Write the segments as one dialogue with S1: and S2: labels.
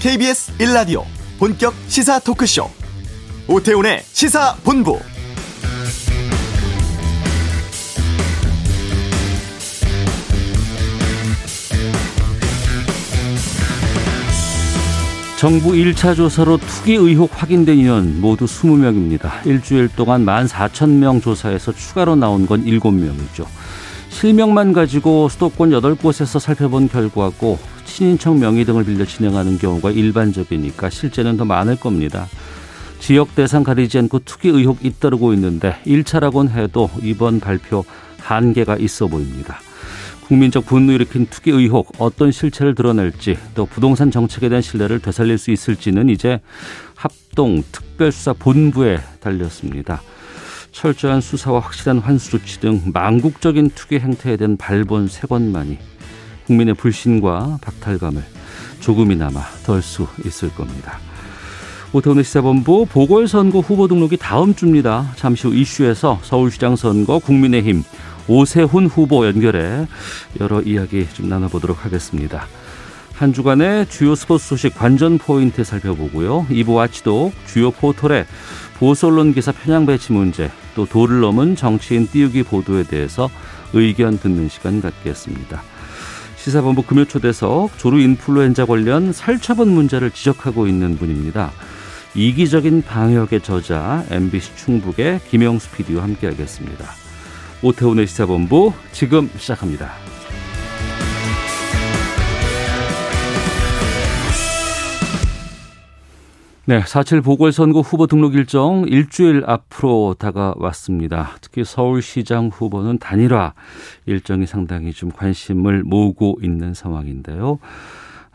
S1: KBS 1라디오 본격 시사 토크쇼 오태훈의 시사본부
S2: 정부 1차 조사로 투기 의혹 확인된 인원 모두 20명입니다. 일주일 동안 14,000명 조사에서 추가로 나온 건 7명이죠. 실명만 가지고 수도권 8곳에서 살펴본 결과고 친인척 명의 등을 빌려 진행하는 경우가 일반적이니까 실제는 더 많을 겁니다. 지역 대상 가리지 않고 투기 의혹 잇따르고 있는데 1차라곤 해도 이번 발표 한계가 있어 보입니다. 국민적 분노 일으킨 투기 의혹 어떤 실체를 드러낼지 또 부동산 정책에 대한 신뢰를 되살릴 수 있을지는 이제 합동 특별수사 본부에 달렸습니다. 철저한 수사와 확실한 환수 조치 등 망국적인 투기 행태에 대한 발본 세 권만이 국민의 불신과 박탈감을 조금이나마 덜 수 있을 겁니다. 오태훈의 시사본부 보궐선거 후보 등록이 다음 주입니다. 잠시 후 이슈에서 서울시장 선거 국민의힘 오세훈 후보 연결해 여러 이야기 좀 나눠보도록 하겠습니다. 한 주간의 주요 스포츠 소식 관전 포인트 살펴보고요. 2부 와치도 주요 포털의 보수 언론 기사 편향 배치 문제, 또 도를 넘은 정치인 띄우기 보도에 대해서 의견 듣는 시간 갖겠습니다. 시사본부 금요초대석 조루 인플루엔자 관련 살처분 문제를 지적하고 있는 분입니다. 이기적인 방역의 저자 MBC 충북의 김영수 PD와 함께하겠습니다. 오태훈의 시사본부 지금 시작합니다. 네, 4.7 보궐선거 후보 등록 일정 일주일 앞으로 다가왔습니다. 특히 서울시장 후보는 단일화 일정이 상당히 좀 관심을 모으고 있는 상황인데요.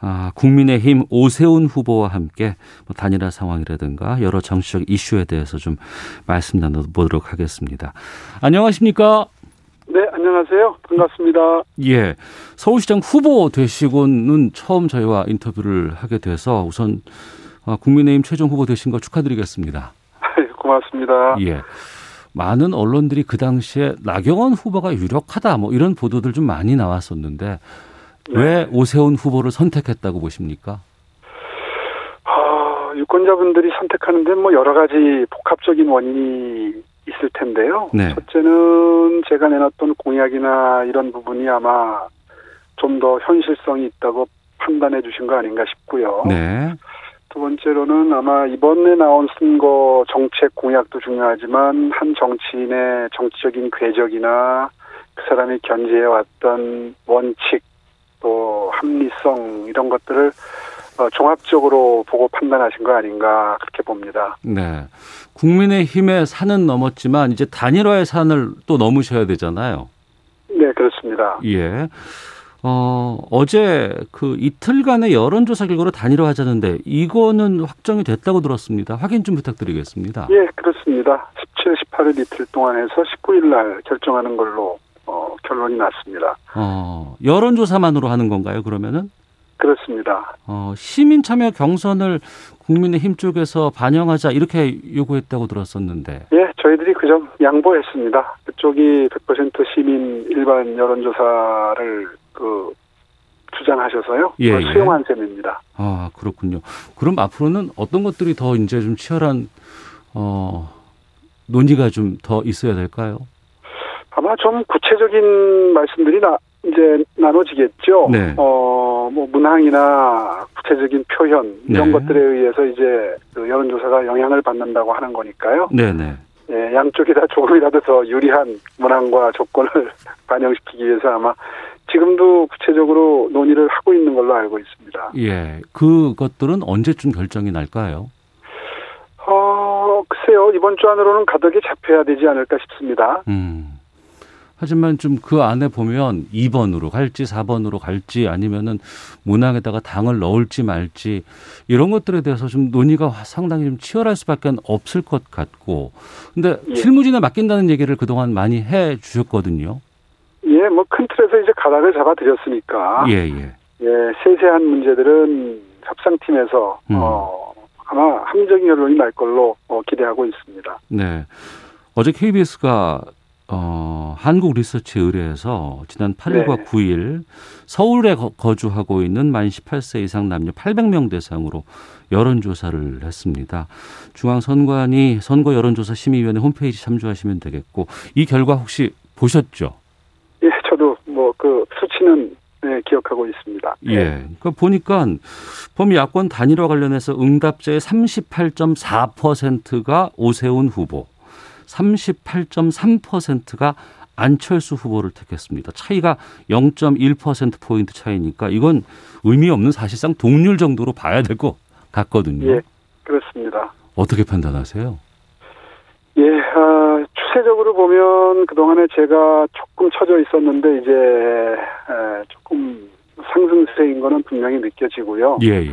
S2: 아, 국민의힘 오세훈 후보와 함께 뭐 단일화 상황이라든가 여러 정치적 이슈에 대해서 좀 말씀 나눠보도록 하겠습니다. 안녕하십니까?
S3: 네, 안녕하세요. 반갑습니다.
S2: 예. 서울시장 후보 되시고는 처음 저희와 인터뷰를 하게 돼서 우선 아, 국민의힘 최종 후보 되신 거 축하드리겠습니다.
S3: 고맙습니다.
S2: 예. 많은 언론들이 그 당시에 나경원 후보가 유력하다 뭐 이런 보도들 좀 많이 나왔었는데 네. 왜 오세훈 후보를 선택했다고 보십니까?
S3: 아, 유권자분들이 선택하는데 뭐 여러 가지 복합적인 원인이 있을 텐데요. 네. 첫째는 제가 내놨던 공약이나 이런 부분이 아마 좀 더 현실성이 있다고 판단해 주신 거 아닌가 싶고요. 네. 두 번째로는 아마 이번에 나온 선거 정책 공약도 중요하지만 한 정치인의 정치적인 궤적이나 그 사람이 견지해왔던 원칙 또 합리성 이런 것들을 어, 종합적으로 보고 판단하신 거 아닌가 그렇게 봅니다.
S2: 네. 국민의힘의 산은 넘었지만 이제 단일화의 산을 또 넘으셔야 되잖아요.
S3: 네, 그렇습니다.
S2: 예. 어, 어제 그 이틀간의 여론조사 결과로 단일화 하자는데 이거는 확정이 됐다고 들었습니다. 확인 좀 부탁드리겠습니다.
S3: 예, 그렇습니다. 17, 18일 이틀 동안 해서 19일 날 결정하는 걸로 어, 결론이 났습니다.
S2: 어, 여론조사만으로 하는 건가요, 그러면은?
S3: 그렇습니다.
S2: 어, 시민 참여 경선을 국민의힘 쪽에서 반영하자 이렇게 요구했다고 들었었는데.
S3: 예, 저희들이 그 점 양보했습니다. 그쪽이 100% 시민 일반 여론조사를 그 주장하셔서요. 예, 예. 수용한 셈입니다.
S2: 아 그렇군요. 그럼 앞으로는 어떤 것들이 더 이제 좀 치열한 어 논의가 좀 더 있어야 될까요?
S3: 아마 좀 구체적인 말씀들이 나 이제 나눠지겠죠. 네. 어 뭐 문항이나 구체적인 표현 이런 네. 것들에 의해서 이제 그 여론조사가 영향을 받는다고 하는 거니까요. 네네. 네. 예, 양쪽이 다 조금이라도 더 유리한 문항과 조건을 반영시키기 위해서 아마 지금도 구체적으로 논의를 하고 있는 걸로 알고 있습니다.
S2: 예, 그것들은 언제쯤 결정이 날까요?
S3: 어, 글쎄요. 이번 주 안으로는 가덕이 잡혀야 되지 않을까 싶습니다.
S2: 음. 하지만 좀 그 안에 보면 2번으로 갈지 4번으로 갈지 아니면은 문항에다가 당을 넣을지 말지 이런 것들에 대해서 좀 논의가 상당히 좀 치열할 수밖에 없을 것 같고 근데 예. 실무진에 맡긴다는 얘기를 그동안 많이 해 주셨거든요.
S3: 예, 뭐 큰 틀에서 이제 가닥을 잡아드렸으니까. 예, 예. 예, 세세한 문제들은 협상팀에서 음. 어, 아마 합리적인 결론이 날 걸로 어, 기대하고 있습니다.
S2: 네. 어제 KBS가 어, 한국 리서치에 의뢰해서 지난 8일과 네. 9일 서울에 거, 주하고 있는 만 18세 이상 남녀 800명 대상으로 여론조사를 했습니다. 중앙선관위 선거 여론조사 심의위원회 홈페이지 참조하시면 되겠고 이 결과 혹시 보셨죠?
S3: 뭐 그 수치는 네, 기억하고 있습니다.
S2: 예. 그 보니까 범 야권 단일화 관련해서 응답자의 38.4%가 오세훈 후보, 38.3%가 안철수 후보를 택했습니다. 차이가 0.1%포인트 차이니까 이건 의미 없는 사실상 동률 정도로 봐야 될 것 같거든요.
S3: 예, 그렇습니다.
S2: 어떻게 판단하세요?
S3: 예, 아, 추세적으로 보면 그동안에 제가 조금 처져 있었는데 이제 에, 조금 상승세인 거는 분명히 느껴지고요.
S2: 예, 예.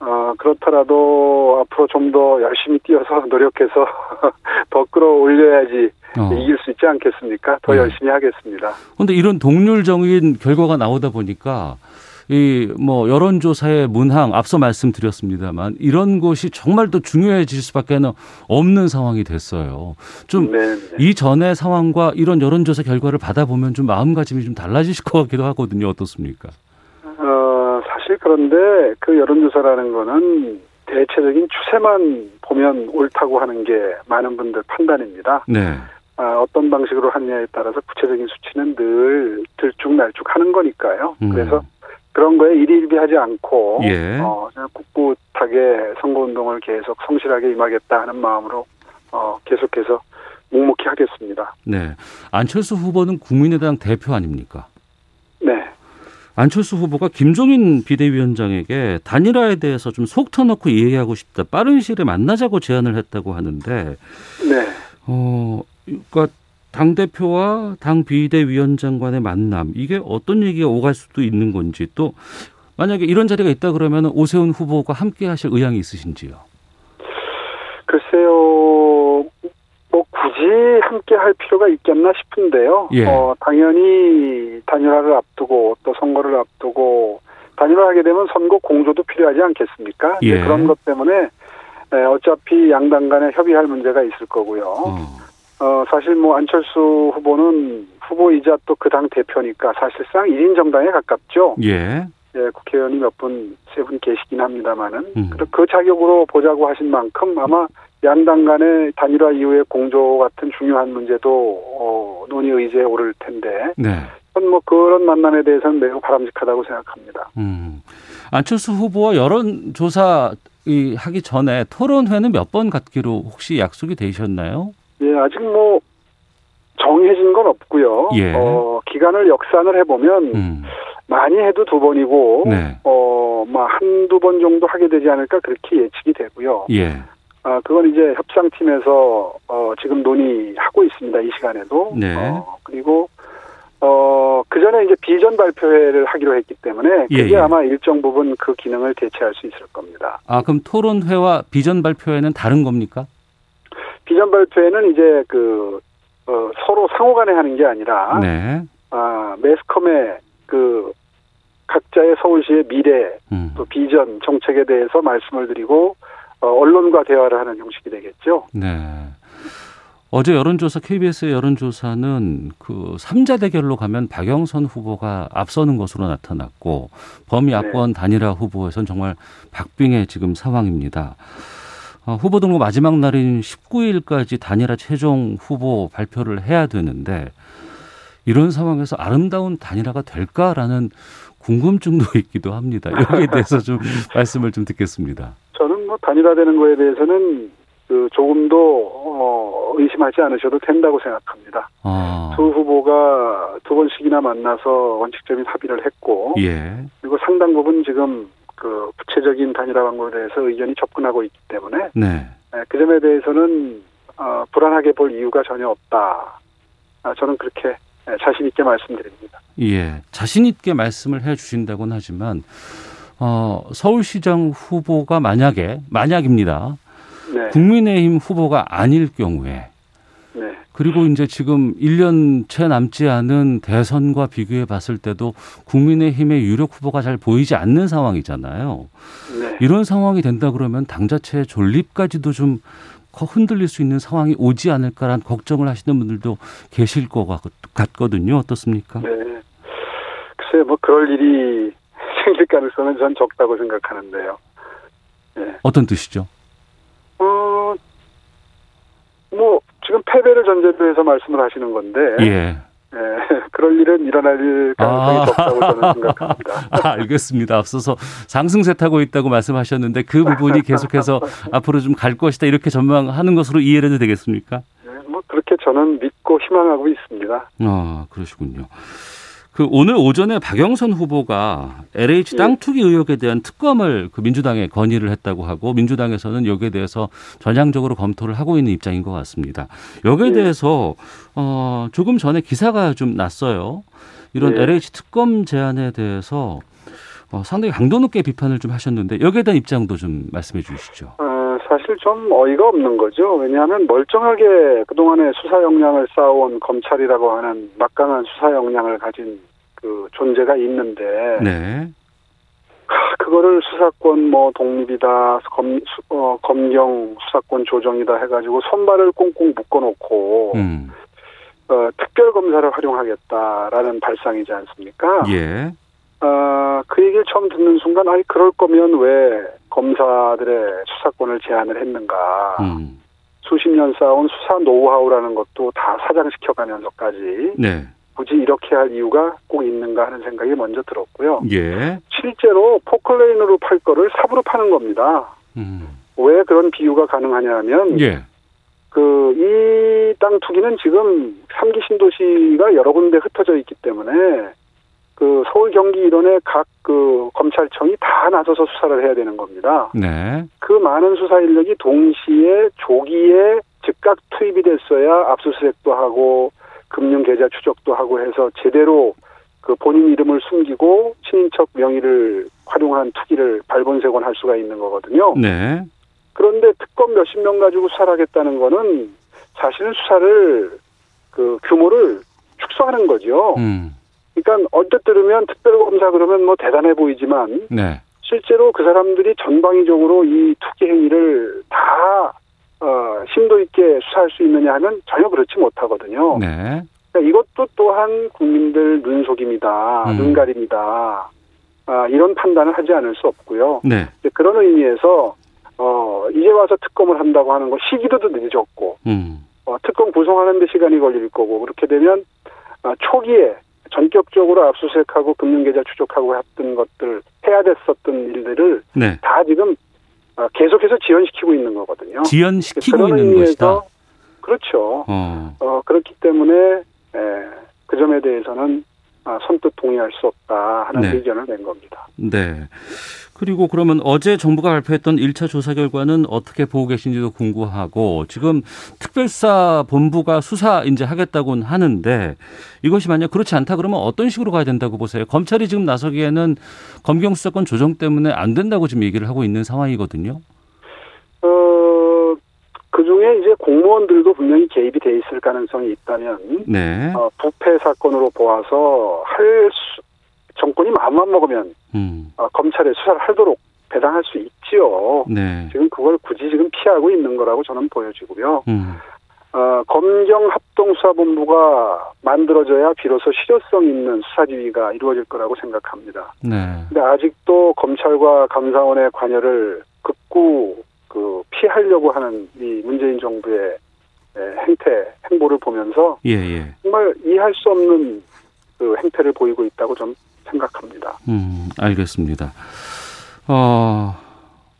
S3: 어, 그렇더라도 앞으로 좀 더 열심히 뛰어서 노력해서 더 끌어올려야지 어. 이길 수 있지 않겠습니까? 더 네. 열심히 하겠습니다.
S2: 그런데 이런 동률적인 결과가 나오다 보니까 이 뭐 여론조사의 문항 앞서 말씀드렸습니다만 이런 것이 정말 더 중요해질 수밖에 없는 상황이 됐어요. 좀 이 전의 상황과 이런 여론조사 결과를 받아보면 좀 마음가짐이 좀 달라지실 것 같기도 하거든요. 어떻습니까?
S3: 사실 그런데 그 여론조사라는 거는 대체적인 추세만 보면 옳다고 하는 게 많은 분들 판단입니다.
S2: 네.
S3: 아, 어떤 방식으로 하느냐에 따라서 구체적인 수치는 늘 들쭉날쭉 하는 거니까요. 음. 그래서 그런 거에 일일비하지 않고
S2: 예.
S3: 어, 꿋꿋하게 선거운동을 계속 성실하게 임하겠다 하는 마음으로 어, 계속해서 묵묵히 하겠습니다.
S2: 네. 안철수 후보는 국민의당 대표 아닙니까?
S3: 네.
S2: 안철수 후보가 김종인 비대위원장에게 단일화에 대해서 좀 속 터놓고 이해하고 싶다. 빠른 시일에 만나자고 제안을 했다고 하는데,
S3: 네.
S2: 어, 그러니까 당 대표와 당 비대위원장 간의 만남 이게 어떤 얘기가 오갈 수도 있는 건지 또 만약에 이런 자리가 있다 그러면 오세훈 후보가 함께 하실 의향이 있으신지요?
S3: 글쎄요. 뭐 굳이 함께 할 필요가 있겠나 싶은데요.
S2: 예.
S3: 어, 당연히 단일화를 앞두고 또 선거를 앞두고 단일화하게 되면 선거 공조도 필요하지 않겠습니까?
S2: 예.
S3: 그런 것 때문에 에, 어차피 양당 간에 협의할 문제가 있을 거고요.
S2: 어.
S3: 어, 사실 뭐 안철수 후보는 후보이자 또 그 당 대표니까 사실상 1인 정당에 가깝죠.
S2: 예.
S3: 예, 국회의원이 몇 분, 세 분 계시긴 합니다만은. 음. 그 자격으로 보자고 하신 만큼 아마 양당 간의 단일화 이후의 공조 같은 중요한 문제도 어, 논의 의제에 오를 텐데.
S2: 네.
S3: 뭐 그런 만남에 대해서는 매우 바람직하다고 생각합니다.
S2: 음. 안철수 후보와 여론조사 하기 전에 토론회는 몇 번 갖기로 혹시 약속이 되셨나요?
S3: 예, 아직 뭐 정해진 건 없고요.
S2: 예.
S3: 어, 기간을 역산을 해보면 음. 많이 해도 두 번이고,
S2: 네.
S3: 어, 뭐 한두 번 정도 하게 되지 않을까 그렇게 예측이 되고요.
S2: 예.
S3: 아, 그건 이제 협상팀에서 어, 지금 논의하고 있습니다. 이 시간에도.
S2: 네.
S3: 어, 그리고 어, 그 전에 이제 비전 발표회를 하기로 했기 때문에
S2: 예,
S3: 그게
S2: 예.
S3: 아마 일정 부분 그 기능을 대체할 수 있을 겁니다.
S2: 아, 그럼 토론회와 비전 발표회는 다른 겁니까?
S3: 비전 발표회는 이제 그 어, 서로 상호간에 하는 게 아니라
S2: 네.
S3: 아, 매스컴의 그 각자의 서울시의 미래
S2: 음.
S3: 또 비전 정책에 대해서 말씀을 드리고 어, 언론과 대화를 하는 형식이 되겠죠.
S2: 네. 어제 여론조사 KBS의 여론조사는 그 3자 대결로 가면 박영선 후보가 앞서는 것으로 나타났고 범야권 네. 단일화 후보에선 정말 박빙의 지금 상황입니다. 어, 후보 등록 마지막 날인 19일까지 단일화 최종 후보 발표를 해야 되는데 이런 상황에서 아름다운 단일화가 될까라는 궁금증도 있기도 합니다. 여기에 대해서 좀 말씀을 좀 듣겠습니다.
S3: 저는 뭐 단일화되는 거에 대해서는 그 조금도 어, 의심하지 않으셔도 된다고 생각합니다.
S2: 아.
S3: 두 후보가 두 번씩이나 만나서 원칙적인 합의를 했고,
S2: 예.
S3: 그리고 상당 부분 지금 그 구체적인 단일화 방법에 대해서 의견이 접근하고 있기 때문에
S2: 네.
S3: 그 점에 대해서는 어, 불안하게 볼 이유가 전혀 없다. 아, 저는 그렇게 자신 있게 말씀드립니다.
S2: 예, 자신 있게 말씀을 해주신다고는 하지만 어, 서울시장 후보가 만약에 만약입니다.
S3: 네.
S2: 국민의힘 후보가 아닐 경우에
S3: 네.
S2: 그리고 이제 지금 1년 채 남지 않은 대선과 비교해 봤을 때도 국민의힘의 유력 후보가 잘 보이지 않는 상황이잖아요.
S3: 네.
S2: 이런 상황이 된다 그러면 당 자체의 존립까지도 좀 흔들릴 수 있는 상황이 오지 않을까라는 걱정을 하시는 분들도 계실 것 같거든요. 어떻습니까?
S3: 네. 글쎄, 뭐 그럴 일이 생길 가능성은 전 적다고 생각하는데요.
S2: 네. 어떤 뜻이죠?
S3: 어, 뭐 지금 패배를 전제로 해서 말씀을 하시는 건데.
S2: 예.
S3: 네, 그럴 일은 일어날 가능성이 아. 적다고 저는 생각합니다.
S2: 아, 알겠습니다. 앞서서 상승세 타고 있다고 말씀하셨는데 그 부분이 계속해서 앞으로 좀 갈 것이다 이렇게 전망하는 것으로 이해를 해도 되겠습니까?
S3: 네, 뭐 그렇게 저는 믿고 희망하고 있습니다.
S2: 아, 그러시군요. 그 오늘 오전에 박영선 후보가 LH 땅 예. 투기 의혹에 대한 특검을 그 민주당에 건의를 했다고 하고 민주당에서는 여기에 대해서 전향적으로 검토를 하고 있는 입장인 것 같습니다. 여기에 예. 대해서 어 조금 전에 기사가 좀 났어요. 이런 예. LH 특검 제안에 대해서 어, 상당히 강도 높게 비판을 좀 하셨는데 여기에 대한 입장도 좀 말씀해 주시죠.
S3: 어, 사실 좀 어이가 없는 거죠. 왜냐하면 멀쩡하게 그동안에 수사 역량을 쌓아온 검찰이라고 하는 막강한 수사 역량을 가진 그 존재가 있는데
S2: 네.
S3: 그거를 수사권 뭐 독립이다 검 수, 어, 검경 수사권 조정이다 해가지고 손발을 꽁꽁 묶어놓고
S2: 음.
S3: 어, 특별 검사를 활용하겠다라는 발상이지 않습니까?
S2: 예.
S3: 어, 그 얘기를 처음 듣는 순간 아니 그럴 거면 왜 검사들의 수사권을 제한을 했는가?
S2: 음.
S3: 수십 년 쌓아온 수사 노하우라는 것도 다 사장시켜가면서까지
S2: 네.
S3: 굳이 이렇게 할 이유가 꼭 있는가 하는 생각이 먼저 들었고요.
S2: 예.
S3: 실제로 포클레인으로 팔 거를 삽으로 파는 겁니다.
S2: 음.
S3: 왜 그런 비유가 가능하냐면
S2: 예.
S3: 그이 땅 투기는 지금 3기 신도시가 여러 군데 흩어져 있기 때문에 그 서울 경기 일원의 각 그 검찰청이 다 나서서 수사를 해야 되는 겁니다.
S2: 네.
S3: 그 많은 수사 인력이 동시에 조기에 즉각 투입이 됐어야 압수수색도 하고 금융 계좌 추적도 하고 해서 제대로 그 본인 이름을 숨기고 친인척 명의를 활용한 투기를 발본색원 할 수가 있는 거거든요.
S2: 네.
S3: 그런데 특검 몇십 명 가지고 수사를 하겠다는 거는 사실은 수사를 그 규모를 축소하는 거죠.
S2: 음.
S3: 그러니까 언뜻 들으면 특별검사 그러면 뭐 대단해 보이지만
S2: 네.
S3: 실제로 그 사람들이 전방위적으로 이 투기 행위를 다 어, 심도 있게 수사할 수 있느냐 하면 전혀 그렇지 못하거든요.
S2: 네.
S3: 그러니까 이것도 또한 국민들 눈속임이다, 음. 눈가림이다. 아, 이런 판단을 하지 않을 수 없고요.
S2: 네.
S3: 그런 의미에서 어, 이제 와서 특검을 한다고 하는 거 시기도 늦었고,
S2: 음.
S3: 어, 특검 구성하는 데 시간이 걸릴 거고 그렇게 되면 어, 초기에 전격적으로 압수수색하고 금융계좌 추적하고 했던 것들 해야 됐었던 일들을
S2: 네.
S3: 다 지금 어, 계속해서 지연시키고 있는 거거든요.
S2: 지연시키고 있는 것이다.
S3: 그렇죠.
S2: 어.
S3: 어 그렇기 때문에 에, 그 점에 대해서는 아, 선뜻 동의할 수 없다 하는 네. 의견을 낸 겁니다.
S2: 네. 그리고 그러면 어제 정부가 발표했던 1차 조사 결과는 어떻게 보고 계신지도 궁금하고 지금 특별사 본부가 수사 이제 하겠다고는 하는데 이것이 만약 그렇지 않다 그러면 어떤 식으로 가야 된다고 보세요? 검찰이 지금 나서기에는 검경 수사권 조정 때문에 안 된다고 지금 얘기를 하고 있는 상황이거든요.
S3: 어, 그 중에 이제 공무원들도 분명히 개입이 돼 있을 가능성이 있다면
S2: 네.
S3: 어, 부패 사건으로 보아서 할 수, 정권이 마음만 먹으면
S2: 음.
S3: 어, 검찰에 수사를 하도록 배당할 수 있지요.
S2: 네.
S3: 지금 그걸 굳이 지금 피하고 있는 거라고 저는 보여지고요.
S2: 음.
S3: 어, 검경 합동수사본부가 만들어져야 비로소 실효성 있는 수사지휘가 이루어질 거라고 생각합니다.
S2: 네.
S3: 근데 아직도 검찰과 감사원의 관여를 극구 그 피하려고 하는 이 문재인 정부의 행태 행보를 보면서
S2: 예, 예.
S3: 정말 이해할 수 없는 그 행태를 보이고 있다고 좀 생각합니다.
S2: 음, 알겠습니다. 어,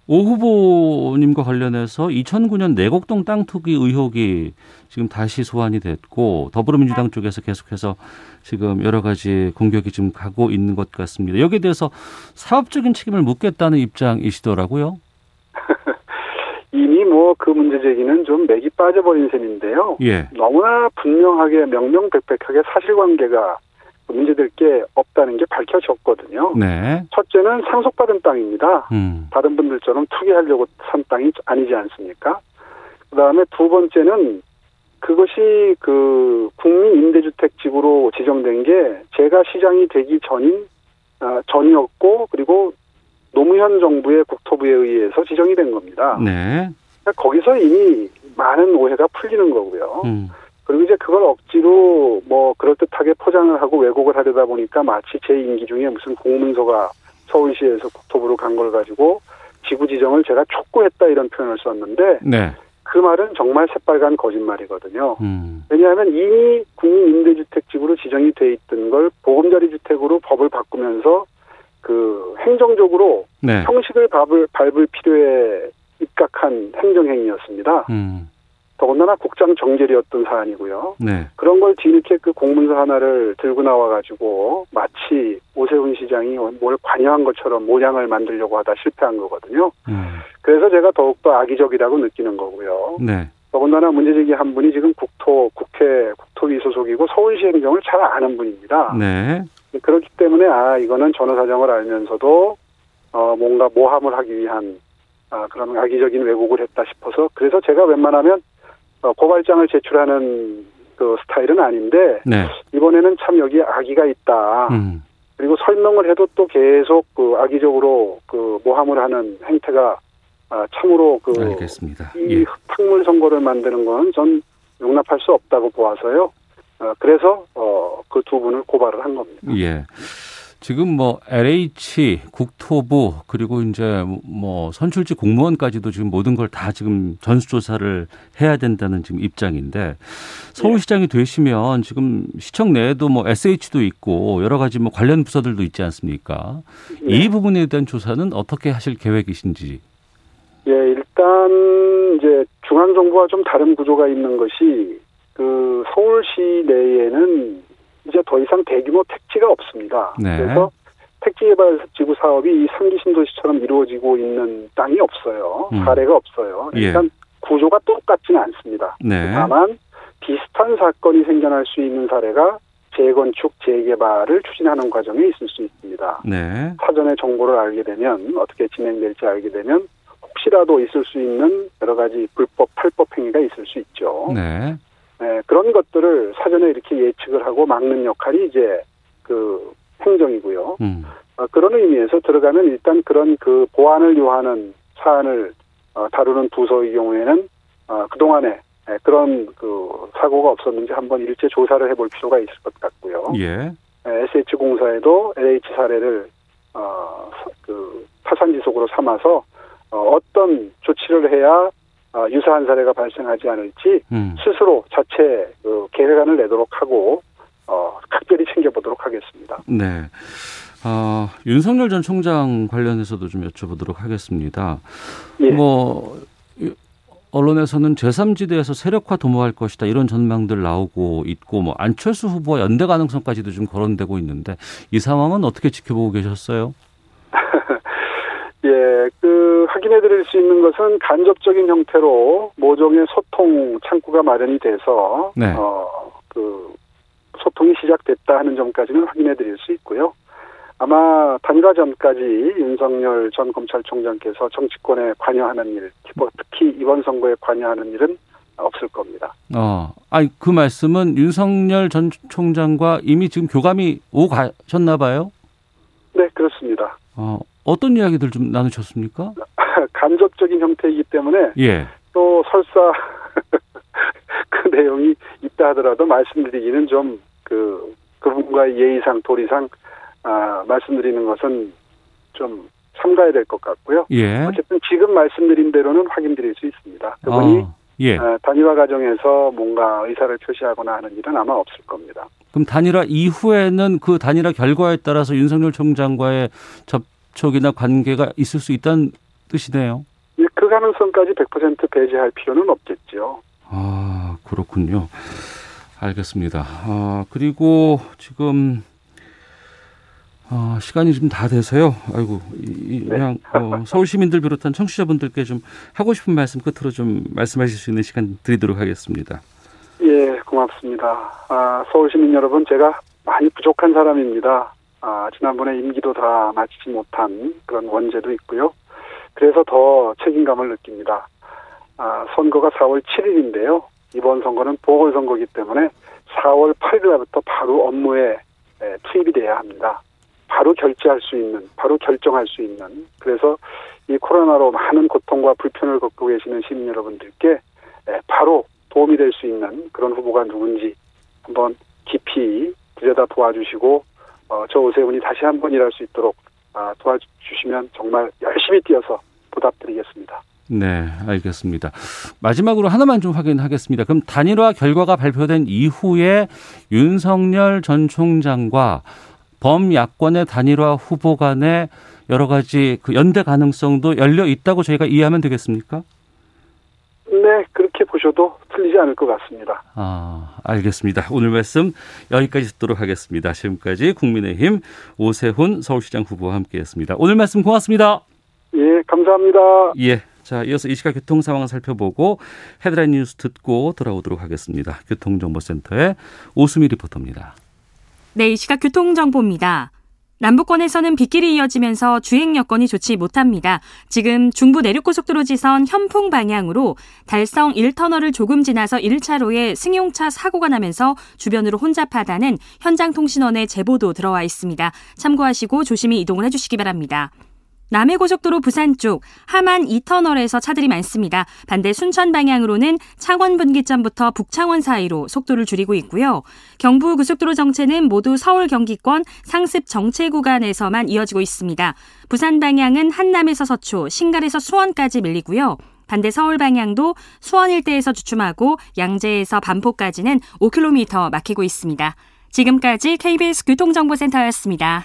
S2: 오 후보님과 관련해서 2009년 내곡동 땅 투기 의혹이 지금 다시 소환이 됐고 더불어민주당 쪽에서 계속해서 지금 여러 가지 공격이 지금 가고 있는 것 같습니다. 여기에 대해서 사업적인 책임을 묻겠다는 입장이시더라고요.
S3: 이미 뭐 그 문제 제기는 좀 맥이 빠져버린 셈인데요.
S2: 예.
S3: 너무나 분명하게 명명백백하게 사실관계가 문제될 게 없다는 게 밝혀졌거든요.
S2: 네.
S3: 첫째는 상속받은 땅입니다.
S2: 음.
S3: 다른 분들처럼 투기하려고 산 땅이 아니지 않습니까? 그 다음에 두 번째는 그것이 그 국민 임대주택 지구로 지정된 게 제가 시장이 되기 전인 아, 전이었고 그리고 노무현 정부의 국토부에 의해서 지정이 된 겁니다.
S2: 네.
S3: 그러니까 거기서 이미 많은 오해가 풀리는 거고요. 음. 그리고 이제 그걸 억지로 뭐 그럴듯하게 포장을 하고 왜곡을 하려다 보니까 마치 제 임기 중에 무슨 공문서가 서울시에서 국토부로 간 걸 가지고 지구 지정을 제가 촉구했다 이런 표현을 썼는데 네. 그 말은 정말 새빨간 거짓말이거든요. 음. 왜냐하면 이미 국민 임대주택 지구로 지정이 돼 있던 걸 보금자리 주택으로 법을 바꾸면서 그 행정적으로 네. 형식을 밟을, 밟을 필요에 입각한 행정행위였습니다. 음. 더군다나 국장 정결이었던 사안이고요. 네. 그런 걸 뒤늦게 그 공문서 하나를 들고 나와가지고 마치 오세훈 시장이 뭘 관여한 것처럼 모양을 만들려고 하다 실패한 거거든요. 음. 그래서 제가 더욱더 악의적이라고 느끼는 거고요. 네. 더군다나 문제제기 한 분이 지금 국토, 국회, 국토위 소속이고 서울시 행정을 잘 아는 분입니다. 네. 그렇기 때문에 아, 이거는 전후 사정을 알면서도 어, 뭔가 모함을 하기 위한 아, 그런 악의적인 왜곡을 했다 싶어서 그래서 제가 웬만하면 어, 고발장을 제출하는 그 스타일은 아닌데 네. 이번에는 참 여기에 악의가 있다. 음. 그리고 설명을 해도 또 계속 그 악의적으로 그 모함을 하는 행태가 아, 참으로 그 알겠습니다. 이 예. 탁물 선거를 만드는 건 전 용납할 수 없다고 보아서요. 어, 그래서 어, 그두 분을 고발을 한 겁니다.
S2: 예. 지금 뭐 LH, 국토부 그리고 이제 뭐 선출직 공무원까지도 지금 모든 걸 다 지금 전수조사를 해야 된다는 지금 입장인데 서울시장이 되시면 지금 시청 내에도 뭐 SH도 있고 여러 가지 뭐 관련 부서들도 있지 않습니까? 네. 이 부분에 대한 조사는 어떻게 하실 계획이신지?
S3: 예, 일단 이제 중앙 정부와 좀 다른 구조가 있는 것이 그 서울시 내에는 이제 더 이상 대규모 택지가 없습니다. 네. 그래서 택지 개발 지구 사업이 이 상기 신도시처럼 이루어지고 있는 땅이 없어요. 음. 사례가 없어요. 예. 일단 예. 구조가 똑같지는 않습니다. 네. 다만 비슷한 사건이 생겨날 수 있는 사례가 재건축, 재개발을 추진하는 과정에 있을 수 있습니다. 네. 사전에 정보를 알게 되면 어떻게 진행될지 알게 되면 혹시라도 있을 수 있는 여러 가지 불법, 탈법 행위가 있을 수 있죠. 네. 네, 그런 것들을 사전에 이렇게 예측을 하고 막는 역할이 이제 그 행정이고요. 음. 어, 그런 의미에서 들어가면 일단 그런 그 보안을 요하는 사안을 어, 다루는 부서의 경우에는 어, 그 동안에 네, 그런 그 사고가 없었는지 한번 일제 조사를 해볼 필요가 있을 것 같고요. 예. 네, SH 공사에도 LH 사례를 어 그 파산 지속으로 삼아서 어, 어떤 조치를 해야 어, 유사한 사례가 발생하지 않을지 음. 스스로 자체 그 계획안을 내도록 하고 어, 각별히 챙겨보도록 하겠습니다.
S2: 네. 어, 윤석열 전 총장 관련해서도 좀 여쭤보도록 하겠습니다. 예. 뭐 언론에서는 제3지대에서 세력화 도모할 것이다 이런 전망들 나오고 있고 뭐 안철수 후보와 연대 가능성까지도 좀 거론되고 있는데 이 상황은 어떻게 지켜보고 계셨어요?
S3: 예, 그 확인해 드릴 수 있는 것은 간접적인 형태로 모종의 소통 창구가 마련이 돼서 네. 어그 소통이 시작됐다 하는 점까지는 확인해 드릴 수 있고요. 아마 단일화 전까지 윤석열 전 검찰총장께서 정치권에 관여하는 일, 특히 이번 선거에 관여하는 일은 없을 겁니다.
S2: 어, 아니 그 말씀은 윤석열 전 총장과 이미 지금 교감이 오 가셨나 봐요?
S3: 네, 그렇습니다.
S2: 어, 어떤 이야기들 좀 나누셨습니까?
S3: 간접적인 형태이기 때문에 예. 또 설사 그 내용이 있다 하더라도 말씀드리기는 좀 그 그분과의 예의상 도리상 아, 말씀드리는 것은 좀 삼가야 될 것 같고요. 예. 어쨌든 지금 말씀드린 대로는 확인드릴 수 있습니다. 그분이 어, 예. 아, 단일화 과정에서 뭔가 의사를 표시하거나 하는 일은 아마 없을 겁니다.
S2: 그럼 단일화 이후에는 그 단일화 결과에 따라서 윤석열 총장과의 접 접촉이나 관계가 있을 수 있다는 뜻이네요.
S3: 예, 그 가능성까지 100% 배제할 필요는 없겠죠.
S2: 아, 그렇군요. 알겠습니다. 아, 그리고 지금 아, 시간이 좀다 돼서요. 아이고, 이, 네. 그냥 어, 서울 시민들 비롯한 청취자분들께 좀 하고 싶은 말씀 끝으로 좀 말씀하실 수 있는 시간 드리도록 하겠습니다.
S3: 예, 고맙습니다. 아, 서울 시민 여러분, 제가 많이 부족한 사람입니다. 아, 지난번에 임기도 다 마치지 못한 그런 원죄도 있고요. 그래서 더 책임감을 느낍니다. 아, 선거가 4월 7일인데요. 이번 선거는 보궐선거기 때문에 4월 8일부터 바로 업무에 투입이 돼야 합니다. 바로 결제할 수 있는, 바로 결정할 수 있는. 그래서 이 코로나로 많은 고통과 불편을 겪고 계시는 시민 여러분들께 예, 바로 도움이 될 수 있는 그런 후보가 누군지 한번 깊이 들여다 도와주시고 어, 저 오세훈이 다시 한 번 일할 수 있도록 아, 도와주시면 정말 열심히 뛰어서 보답드리겠습니다.
S2: 네, 알겠습니다. 마지막으로 하나만 좀 확인하겠습니다. 그럼 단일화 결과가 발표된 이후에 윤석열 전 총장과 범야권의 단일화 후보 간의 여러 가지 그 연대 가능성도 열려 있다고 저희가 이해하면 되겠습니까?
S3: 네, 그렇게 보셔도 틀리지 않을 것 같습니다.
S2: 아, 알겠습니다. 오늘 말씀 여기까지 듣도록 하겠습니다. 지금까지 국민의힘 오세훈 서울시장 후보와 함께했습니다. 오늘 말씀 고맙습니다.
S3: 예, 감사합니다.
S2: 예. 자, 이어서 이 시각 교통 상황 살펴보고 헤드라인 뉴스 듣고 돌아오도록 하겠습니다. 교통정보센터의 오수미 리포터입니다.
S4: 네, 이 시각 교통정보입니다. 남부권에서는 빗길이 이어지면서 주행 여건이 좋지 못합니다. 지금 중부 내륙고속도로 지선 현풍 방향으로 달성 1터널을 조금 지나서 1차로에 승용차 사고가 나면서 주변으로 혼잡하다는 현장 통신원의 제보도 들어와 있습니다. 참고하시고 조심히 이동을 해주시기 바랍니다. 남해고속도로 부산 쪽 하만 2터널에서 차들이 많습니다. 반대 순천 방향으로는 창원 분기점부터 북창원 사이로 속도를 줄이고 있고요. 경부 고속도로 정체는 모두 서울 경기권 상습 정체 구간에서만 이어지고 있습니다. 부산 방향은 한남에서 서초, 신갈에서 수원까지 밀리고요. 반대 서울 방향도 수원 일대에서 주춤하고 양재에서 반포까지는 5km 막히고 있습니다. 지금까지 KBS 교통정보센터였습니다.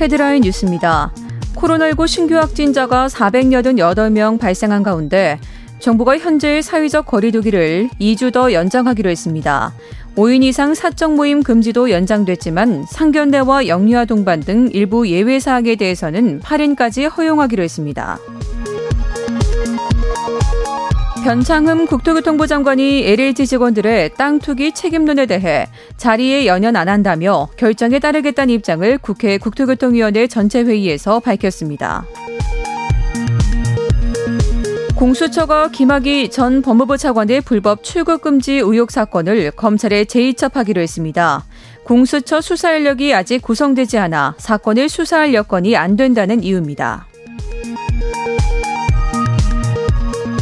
S5: 헤드라인 뉴스입니다. 코로나19 신규 확진자가 488명 발생한 가운데 정부가 현재 사회적 거리두기를 2주 더 연장하기로 했습니다. 5인 이상 사적 모임 금지도 연장됐지만 상견례와 영유아 동반 등 일부 예외 사항에 대해서는 8인까지 허용하기로 했습니다. 변창흠 국토교통부 장관이 LH 직원들의 땅 투기 책임론에 대해 자리에 연연 안 한다며 결정에 따르겠다는 입장을 국회 국토교통위원회 전체 회의에서 밝혔습니다. 공수처가 김학의 전 법무부 차관의 불법 출국 금지 의혹 사건을 검찰에 재이첩하기로 했습니다. 공수처 수사 인력이 아직 구성되지 않아 사건을 수사할 여건이 안 된다는 이유입니다.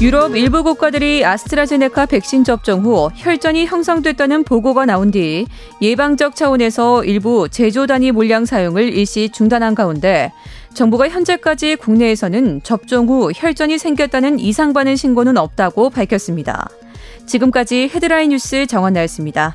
S5: 유럽 일부 국가들이 아스트라제네카 백신 접종 후 혈전이 형성됐다는 보고가 나온 뒤 예방적 차원에서 일부 제조 단위 물량 사용을 일시 중단한 가운데 정부가 현재까지 국내에서는 접종 후 혈전이 생겼다는 이상 반응 신고는 없다고 밝혔습니다. 지금까지 헤드라인 뉴스 정원 나였습니다.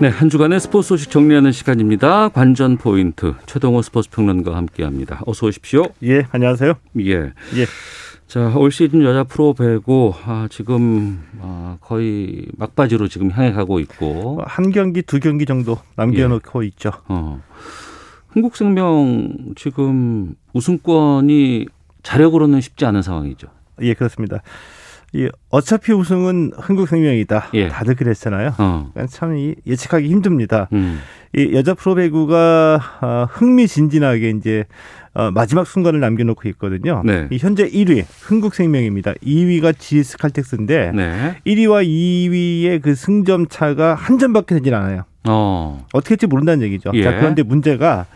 S2: 네, 한 주간의 스포츠 소식 정리하는 시간입니다. 관전 포인트 최동호 스포츠 평론가와 함께합니다. 어서 오십시오.
S6: 예, 안녕하세요.
S2: 예. 예. 자, 올 시즌 여자 프로 배구 아, 지금 아, 거의 막바지로 지금 향해 가고 있고
S6: 한 경기 두 경기 정도 남겨놓고 예. 있죠. 어.
S2: 흥국생명 지금 우승권이 자력으로는 쉽지 않은 상황이죠.
S6: 예, 그렇습니다. 이 어차피 우승은 흥국생명이다. 예. 다들 그랬잖아요. 어. 그러니까 참 예측하기 힘듭니다. 음. 이 여자 프로배구가 어, 흥미진진하게 이제 어, 마지막 순간을 남겨놓고 있거든요. 네. 이 현재 1위 흥국생명입니다. 2위가 GS 칼텍스인데 네. 1위와 2위의 그 승점 차가 한 점밖에 되질 않아요. 어. 어떻게 될지 모른다는 얘기죠. 예. 자, 그런데 문제가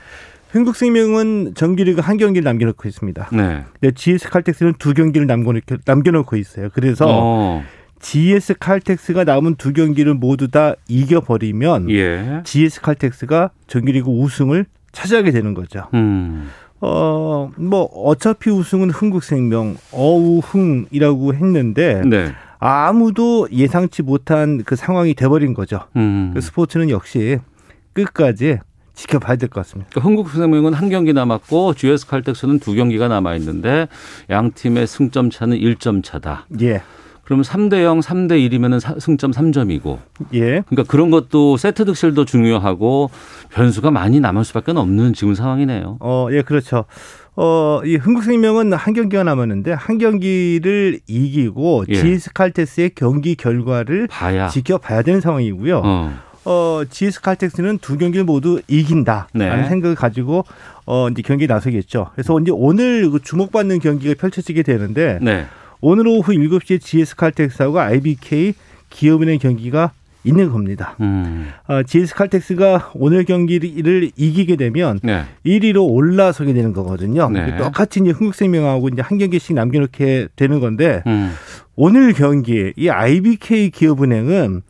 S6: 흥국생명은 정규리그 한 경기를 남겨놓고 있습니다. 네. 근데 GS 칼텍스는 두 경기를 남겨놓고, 남겨놓고 있어요. 그래서 어. GS 칼텍스가 남은 두 경기를 모두 다 이겨버리면 예. GS 칼텍스가 정규리그 우승을 차지하게 되는 거죠. 음. 어, 뭐, 어차피 우승은 흥국생명, 어우흥이라고 했는데, 네. 아무도 예상치 못한 그 상황이 돼버린 거죠. 음. 그 스포츠는 역시 끝까지 지켜봐야 될 것 같습니다.
S2: 그러니까 흥국생명은 한 경기 남았고 GS 칼텍스는 두 경기가 남아 있는데 양 팀의 승점 차는 1점 차다. 예. 그럼 3대 0, 3대 1이면은 승점 3점이고. 예. 그러니까 그런 것도 세트 득실도 중요하고 변수가 많이 남을 수밖에 없는 지금 상황이네요.
S6: 어, 예, 그렇죠. 어, 이 흥국생명은 한 경기가 남았는데 한 경기를 이기고 예. GS 칼테스의 경기 결과를 봐야. 지켜봐야 되는 상황이고요. 어. 어, GS 칼텍스는 두 경기를 모두 이긴다라는 네. 생각을 가지고 어, 이제 경기에 나서겠죠. 그래서 이제 오늘 그 주목받는 경기가 펼쳐지게 되는데 네. 오늘 오후 7시에 GS 칼텍스하고 IBK 기업은행 경기가 있는 겁니다. 음. 어, GS 칼텍스가 오늘 경기를 이기게 되면 네. 1위로 올라서게 되는 거거든요. 네. 똑같이 이제 흥국생명하고 이제 한 경기씩 남겨놓게 되는 건데 음. 오늘 경기 이 IBK 기업은행은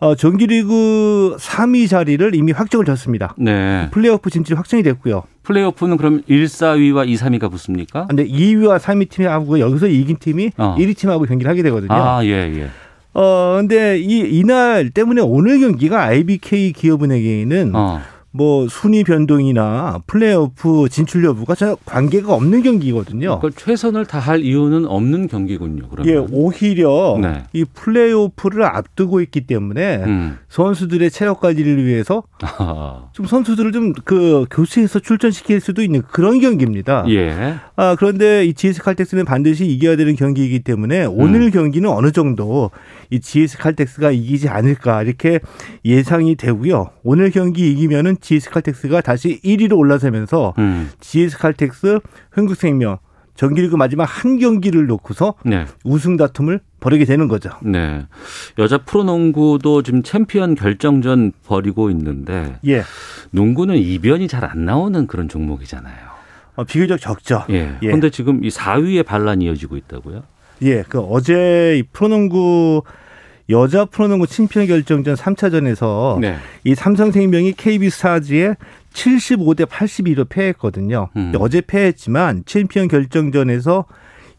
S6: 어, 정규리그 3위 자리를 이미 확정을 졌습니다. 네. 플레이오프 진출 확정이 됐고요.
S2: 플레이오프는 그럼 1, 4위와 2, 3위가 붙습니까?
S6: 근데 2위와 3위 팀이 하고 여기서 이긴 팀이 어. 1위 팀하고 경기를 하게 되거든요.
S2: 아, 예, 예.
S6: 어, 근데 이, 이날 때문에 오늘 경기가 IBK 기업은행에는 어. 뭐 순위 변동이나 플레이오프 진출 여부가 전혀 관계가 없는 경기거든요.
S2: 그걸 최선을 다할 이유는 없는 경기군요. 그러면.
S6: 예, 오히려 네. 이 플레이오프를 앞두고 있기 때문에 음. 선수들의 체력 관리를 위해서 좀 선수들을 좀 그 교체해서 출전시킬 수도 있는 그런 경기입니다. 예. 아, 그런데 이 GS 칼텍스는 반드시 이겨야 되는 경기이기 때문에 오늘 음. 경기는 어느 정도 이 GS 칼텍스가 이기지 않을까 이렇게 예상이 되고요. 오늘 경기 이기면은 GS 칼텍스가 다시 1위로 올라서면서 음. GS 칼텍스, 흥국생명 정규리그 마지막 한 경기를 놓고서 네. 우승 다툼을 벌이게 되는 거죠.
S2: 네. 여자 프로농구도 지금 챔피언 결정전 벌이고 있는데 예. 농구는 이변이 잘 안 나오는 그런 종목이잖아요.
S6: 어, 비교적 적죠.
S2: 예. 그런데 예. 지금 이 4위의 반란이 이어지고 있다고요?
S6: 예. 그 어제 이 프로농구 여자 프로농구 챔피언 결정전 3차전에서 네. 이 삼성생명이 KB스타즈에 75대 82로 패했거든요. 음. 어제 패했지만 챔피언 결정전에서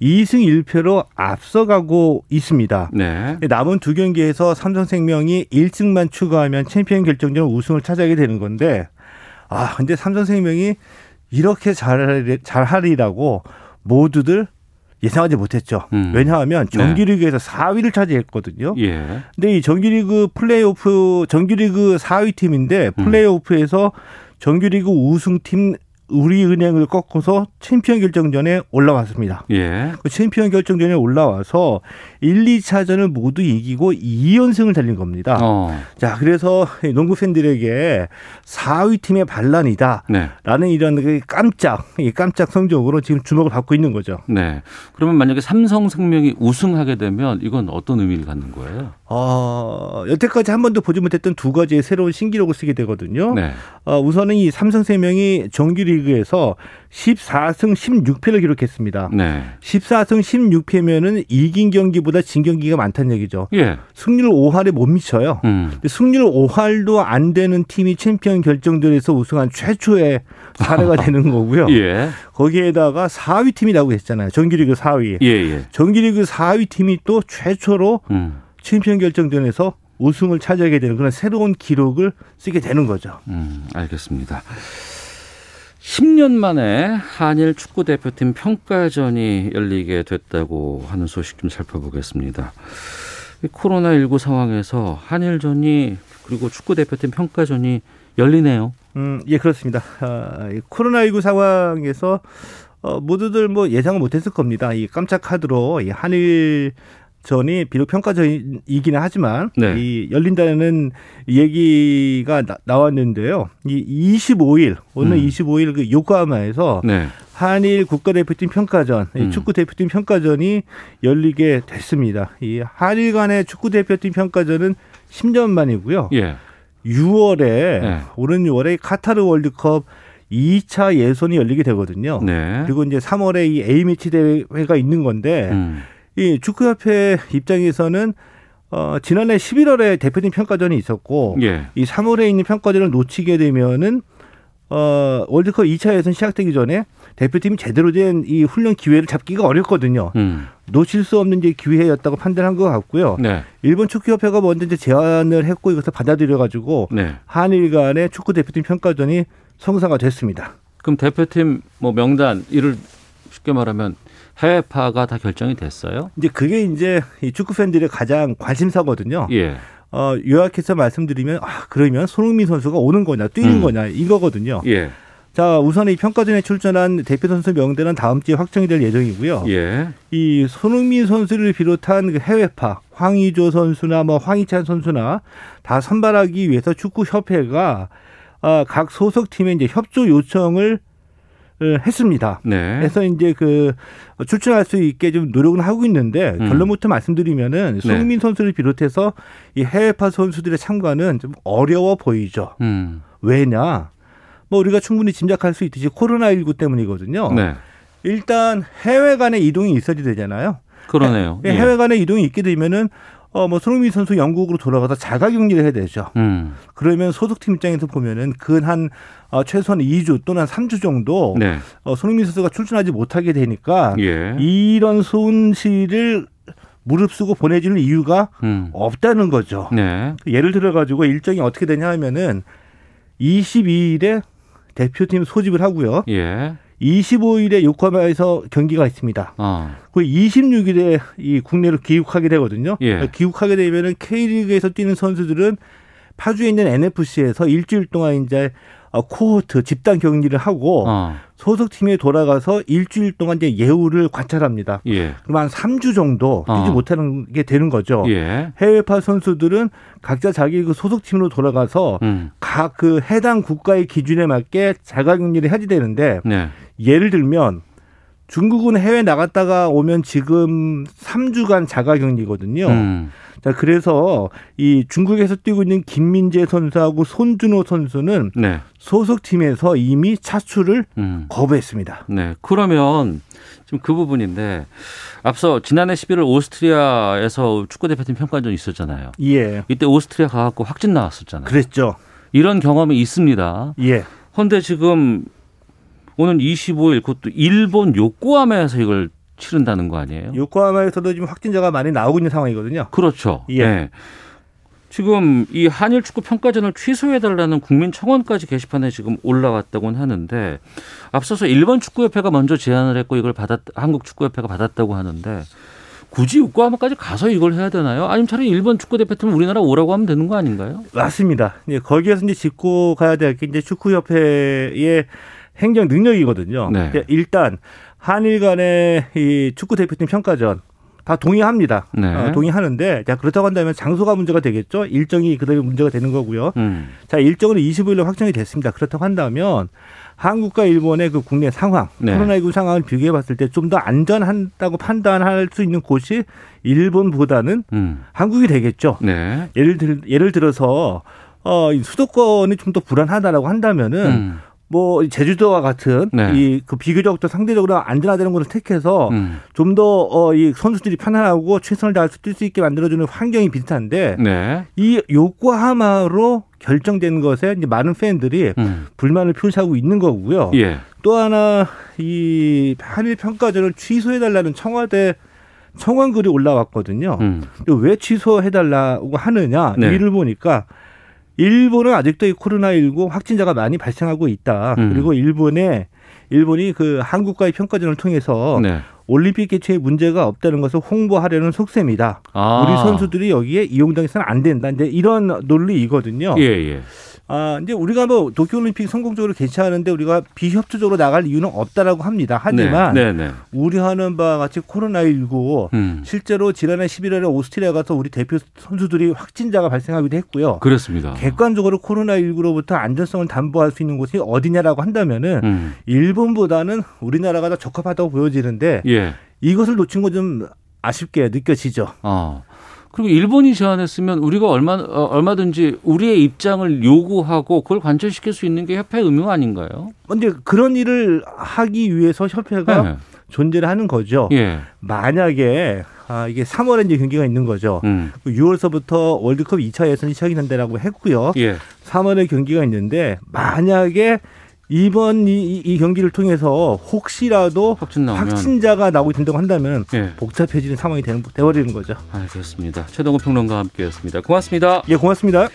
S6: 2승 1패로 앞서가고 있습니다. 네. 남은 두 경기에서 삼성생명이 1승만 추가하면 챔피언 결정전 우승을 차지하게 되는 건데 아 근데 삼성생명이 이렇게 잘 잘하리라고 모두들 예상하지 못했죠. 음. 왜냐하면 네. 정규리그에서 네. 4위를 차지했거든요. 예. 근데 이 정규리그 플레이오프 정규리그 4위 팀인데 음. 플레이오프에서 정규리그 우승팀 우리은행을 꺾어서 챔피언 결정전에 올라왔습니다. 예. 그 챔피언 결정전에 올라와서 1, 2차전을 모두 이기고 2연승을 달린 겁니다. 어. 자, 그래서 농구 팬들에게 4위 팀의 반란이다. 네. 라는 이런 그 깜짝, 깜짝 성적으로 지금 주목을 받고 있는 거죠.
S2: 네. 그러면 만약에 삼성생명이 우승하게 되면 이건 어떤 의미를 갖는 거예요?
S6: 어, 여태까지 한 번도 보지 못했던 두 가지의 새로운 신기록을 쓰게 되거든요. 네. 어, 우선은 이 삼성생명이 정규리그에서 14승 16패를 기록했습니다. 네. 14승 16패면은 이긴 경기보다 진 경기가 많다는 얘기죠. 예. 승률 5할에 못 미쳐요. 음. 승률 5할도 안 되는 팀이 챔피언 결정전에서 우승한 최초의 사례가 되는 거고요. 예. 거기에다가 4위 팀이라고 했잖아요. 정규리그 4위. 예, 예. 정규리그 4위 팀이 또 최초로 음. 챔피언 결정전에서 우승을 차지하게 되는 그런 새로운 기록을 쓰게 되는 거죠.
S2: 음, 알겠습니다. 10년 만에 한일 축구 대표팀 평가전이 열리게 됐다고 하는 소식 좀 살펴보겠습니다. 코로나19 상황에서 한일전이 그리고 축구 대표팀 평가전이 열리네요.
S6: 음, 예, 그렇습니다. 아, 코로나19 상황에서 어, 모두들 뭐 예상을 못했을 겁니다. 이 깜짝 카드로 이 한일 전이 비록 평가전이기는 하지만 네. 이 열린다는 얘기가 나, 왔는데요. 이 25일 오늘 음. 25일 그 요코하마에서 네. 한일 국가대표팀 평가전, 음. 축구 대표팀 평가전이 열리게 됐습니다. 이 한일 간의 축구 대표팀 평가전은 10년 만이고요. 예. 6월에 네. 오는 6월에 카타르 월드컵 2차 예선이 열리게 되거든요. 네. 그리고 이제 3월에 이 A매치 대회가 있는 건데 음. 이 축구협회 입장에서는 어, 지난해 11월에 대표팀 평가전이 있었고 예. 이 3월에 있는 평가전을 놓치게 되면은 어, 월드컵 2차 예선 시작되기 전에 대표팀이 제대로 된 이 훈련 기회를 잡기가 어렵거든요. 음. 놓칠 수 없는 이제 기회였다고 판단한 것 같고요. 네. 일본 축구협회가 먼저 이제 제안을 했고 이것을 받아들여 가지고 네. 한일 간의 축구 대표팀 평가전이 성사가 됐습니다.
S2: 그럼 대표팀 뭐 명단 이를 쉽게 말하면 해외파가 다 결정이 됐어요?
S6: 이제 그게 이제 이 축구 팬들의 가장 관심사거든요. 예. 어, 요약해서 말씀드리면 아, 그러면 손흥민 선수가 오는 거냐, 뛰는 음. 거냐 이거거든요. 예. 자, 우선 이 평가전에 출전한 대표 선수 명단은 다음 주에 확정이 될 예정이고요. 예. 이 손흥민 선수를 비롯한 그 해외파 황의조 선수나 뭐 황희찬 선수나 다 선발하기 위해서 축구 협회가 어, 각 소속 팀에 이제 협조 요청을 했습니다. 네. 그래서 이제 그 출전할 수 있게 좀 노력은 하고 있는데 음. 결론부터 말씀드리면은 네. 손흥민 네. 선수를 비롯해서 이 해외파 선수들의 참가는 좀 어려워 보이죠. 음. 왜냐? 뭐 우리가 충분히 짐작할 수 있듯이 코로나19 때문이거든요. 네. 일단 해외 간의 이동이 있어야 되잖아요.
S2: 그러네요.
S6: 해, 예. 해외 간의 이동이 있게 되면은 어, 뭐, 손흥민 선수 영국으로 돌아가서 자가 격리를 해야 되죠. 음. 그러면 소속팀 입장에서 보면은 근 한 어, 최소한 2주 또는 3주 정도 네. 어, 손흥민 선수가 출전하지 못하게 되니까 예. 이런 손실을 무릅쓰고 보내주는 이유가 음. 없다는 거죠. 네. 예를 들어 가지고 일정이 어떻게 되냐 하면은 22일에 대표팀 소집을 하고요. 예. 25일에 요코하마에서 경기가 있습니다. 어. 그 26일에 이 국내로 귀국하게 되거든요. 예. 귀국하게 되면은 K리그에서 뛰는 선수들은 파주에 있는 NFC에서 일주일 동안 이제 어, 코호트 집단 격리를 하고 어. 소속 팀에 돌아가서 일주일 동안 이제 예우를 관찰합니다. 예. 그럼 한 3주 정도 뛰지 어. 못하는 게 되는 거죠. 예. 해외파 선수들은 각자 자기 그 소속 팀으로 돌아가서 음. 각그 해당 국가의 기준에 맞게 자가 격리를 해야 되는데 네. 예를 들면 중국은 해외 나갔다가 오면 지금 3주간 자가 격리거든요. 음. 자, 그래서 이 중국에서 뛰고 있는 김민재 선수하고 손준호 선수는 네. 소속팀에서 이미 차출을 음. 거부했습니다.
S2: 네. 그러면 지금 그 부분인데 앞서 지난해 11월 오스트리아에서 축구 대표팀 평가전 있었잖아요. 예. 이때 오스트리아 가갖고 확진 나왔었잖아요.
S6: 그랬죠.
S2: 이런 경험이 있습니다. 예. 그런데 지금 오는 25일 그것도 일본 요코하마에서 이걸 치른다는 거 아니에요?
S6: 요코하마에서도 지금 확진자가 많이 나오고 있는 상황이거든요.
S2: 그렇죠. 예. 네. 지금 이 한일 축구 평가전을 취소해달라는 국민 청원까지 게시판에 지금 올라왔다고는 하는데 앞서서 일본 축구협회가 먼저 제안을 했고 이걸 받았 한국 축구협회가 받았다고 하는데 굳이 요코하마까지 가서 이걸 해야 되나요? 아니면 차라리 일본 축구 대표팀 우리나라 오라고 하면 되는 거 아닌가요?
S6: 맞습니다. 예, 거기에서 이제 짚고 가야 될 게 이제 축구협회의 행정 능력이거든요. 네. 일단 한일 간의 이 축구 대표팀 평가전 다 동의합니다. 네. 어, 동의하는데 자 그렇다고 한다면 장소가 문제가 되겠죠. 일정이 그대로 문제가 되는 거고요. 음. 자 일정은 25일로 확정이 됐습니다. 그렇다고 한다면 한국과 일본의 그 국내 상황, 네. 코로나19 상황을 비교해 봤을 때 좀 더 안전한다고 판단할 수 있는 곳이 일본보다는 음. 한국이 되겠죠. 네. 예를 들 예를 들어서 어 수도권이 좀 더 불안하다라고 한다면은 음. 뭐 제주도와 같은 네. 이그 비교적 도 상대적으로 안전하다는 것을 택해서 음. 좀더 어 이 선수들이 편안하고 최선을 다할 수뛸수 있게 만들어주는 환경이 비슷한데 네. 이 요코하마로 결정된 것에 이제 많은 팬들이 음. 불만을 표시하고 있는 거고요. 예. 또 하나 이 한일 평가전을 취소해달라는 청와대 청원 글이 올라왔거든요. 음. 왜 취소해달라고 하느냐 네. 이를 보니까 일본은 아직도 이 코로나19 확진자가 많이 발생하고 있다. 음. 그리고 일본에 일본이 그 한국과의 평가전을 통해서 네. 올림픽 개최에 문제가 없다는 것을 홍보하려는 속셈이다. 아. 우리 선수들이 여기에 이용당해서는 안 된다. 이제 이런 논리이거든요. 예, 예. 아, 이제 우리가 뭐 도쿄올림픽 성공적으로 개최하는데 우리가 비협조적으로 나갈 이유는 없다라고 합니다. 하지만 네, 네, 네. 우려하는 바와 같이 코로나19 음. 실제로 지난해 11월에 오스트리아 가서 우리 대표 선수들이 확진자가 발생하기도 했고요.
S2: 그렇습니다.
S6: 객관적으로 코로나19로부터 안전성을 담보할 수 있는 곳이 어디냐라고 한다면은 음. 일본보다는 우리나라가 더 적합하다고 보여지는데 예. 이것을 놓친 건좀 아쉽게 느껴지죠. 어.
S2: 그리고 일본이 제안했으면 우리가 얼마 어, 얼마든지 우리의 입장을 요구하고 그걸 관철시킬 수 있는 게 협회 의무 아닌가요?
S6: 근데 그런 일을 하기 위해서 협회가 네. 존재를 하는 거죠. 예. 만약에 아, 이게 3월에 이제 경기가 있는 거죠. 음. 6월서부터 월드컵 2차 예선이 시작이 된다라고 했고요. 예. 3월에 경기가 있는데 만약에 이번 이, 이 경기를 통해서 혹시라도 확진 확진자가 나오게 된다고 한다면 예. 복잡해지는 상황이 되는, 되어버리는 거죠.
S2: 알겠습니다. 최동호 평론가와 함께했습니다. 고맙습니다.
S6: 예, 고맙습니다.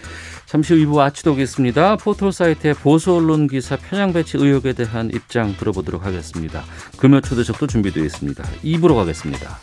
S2: 잠시 후 2부 아치도겠습니다. 포털 사이트의 보수 언론 기사 편향 배치 의혹에 대한 입장 들어보도록 하겠습니다. 금요 초대석도 준비되어 있습니다. 2부로 가겠습니다.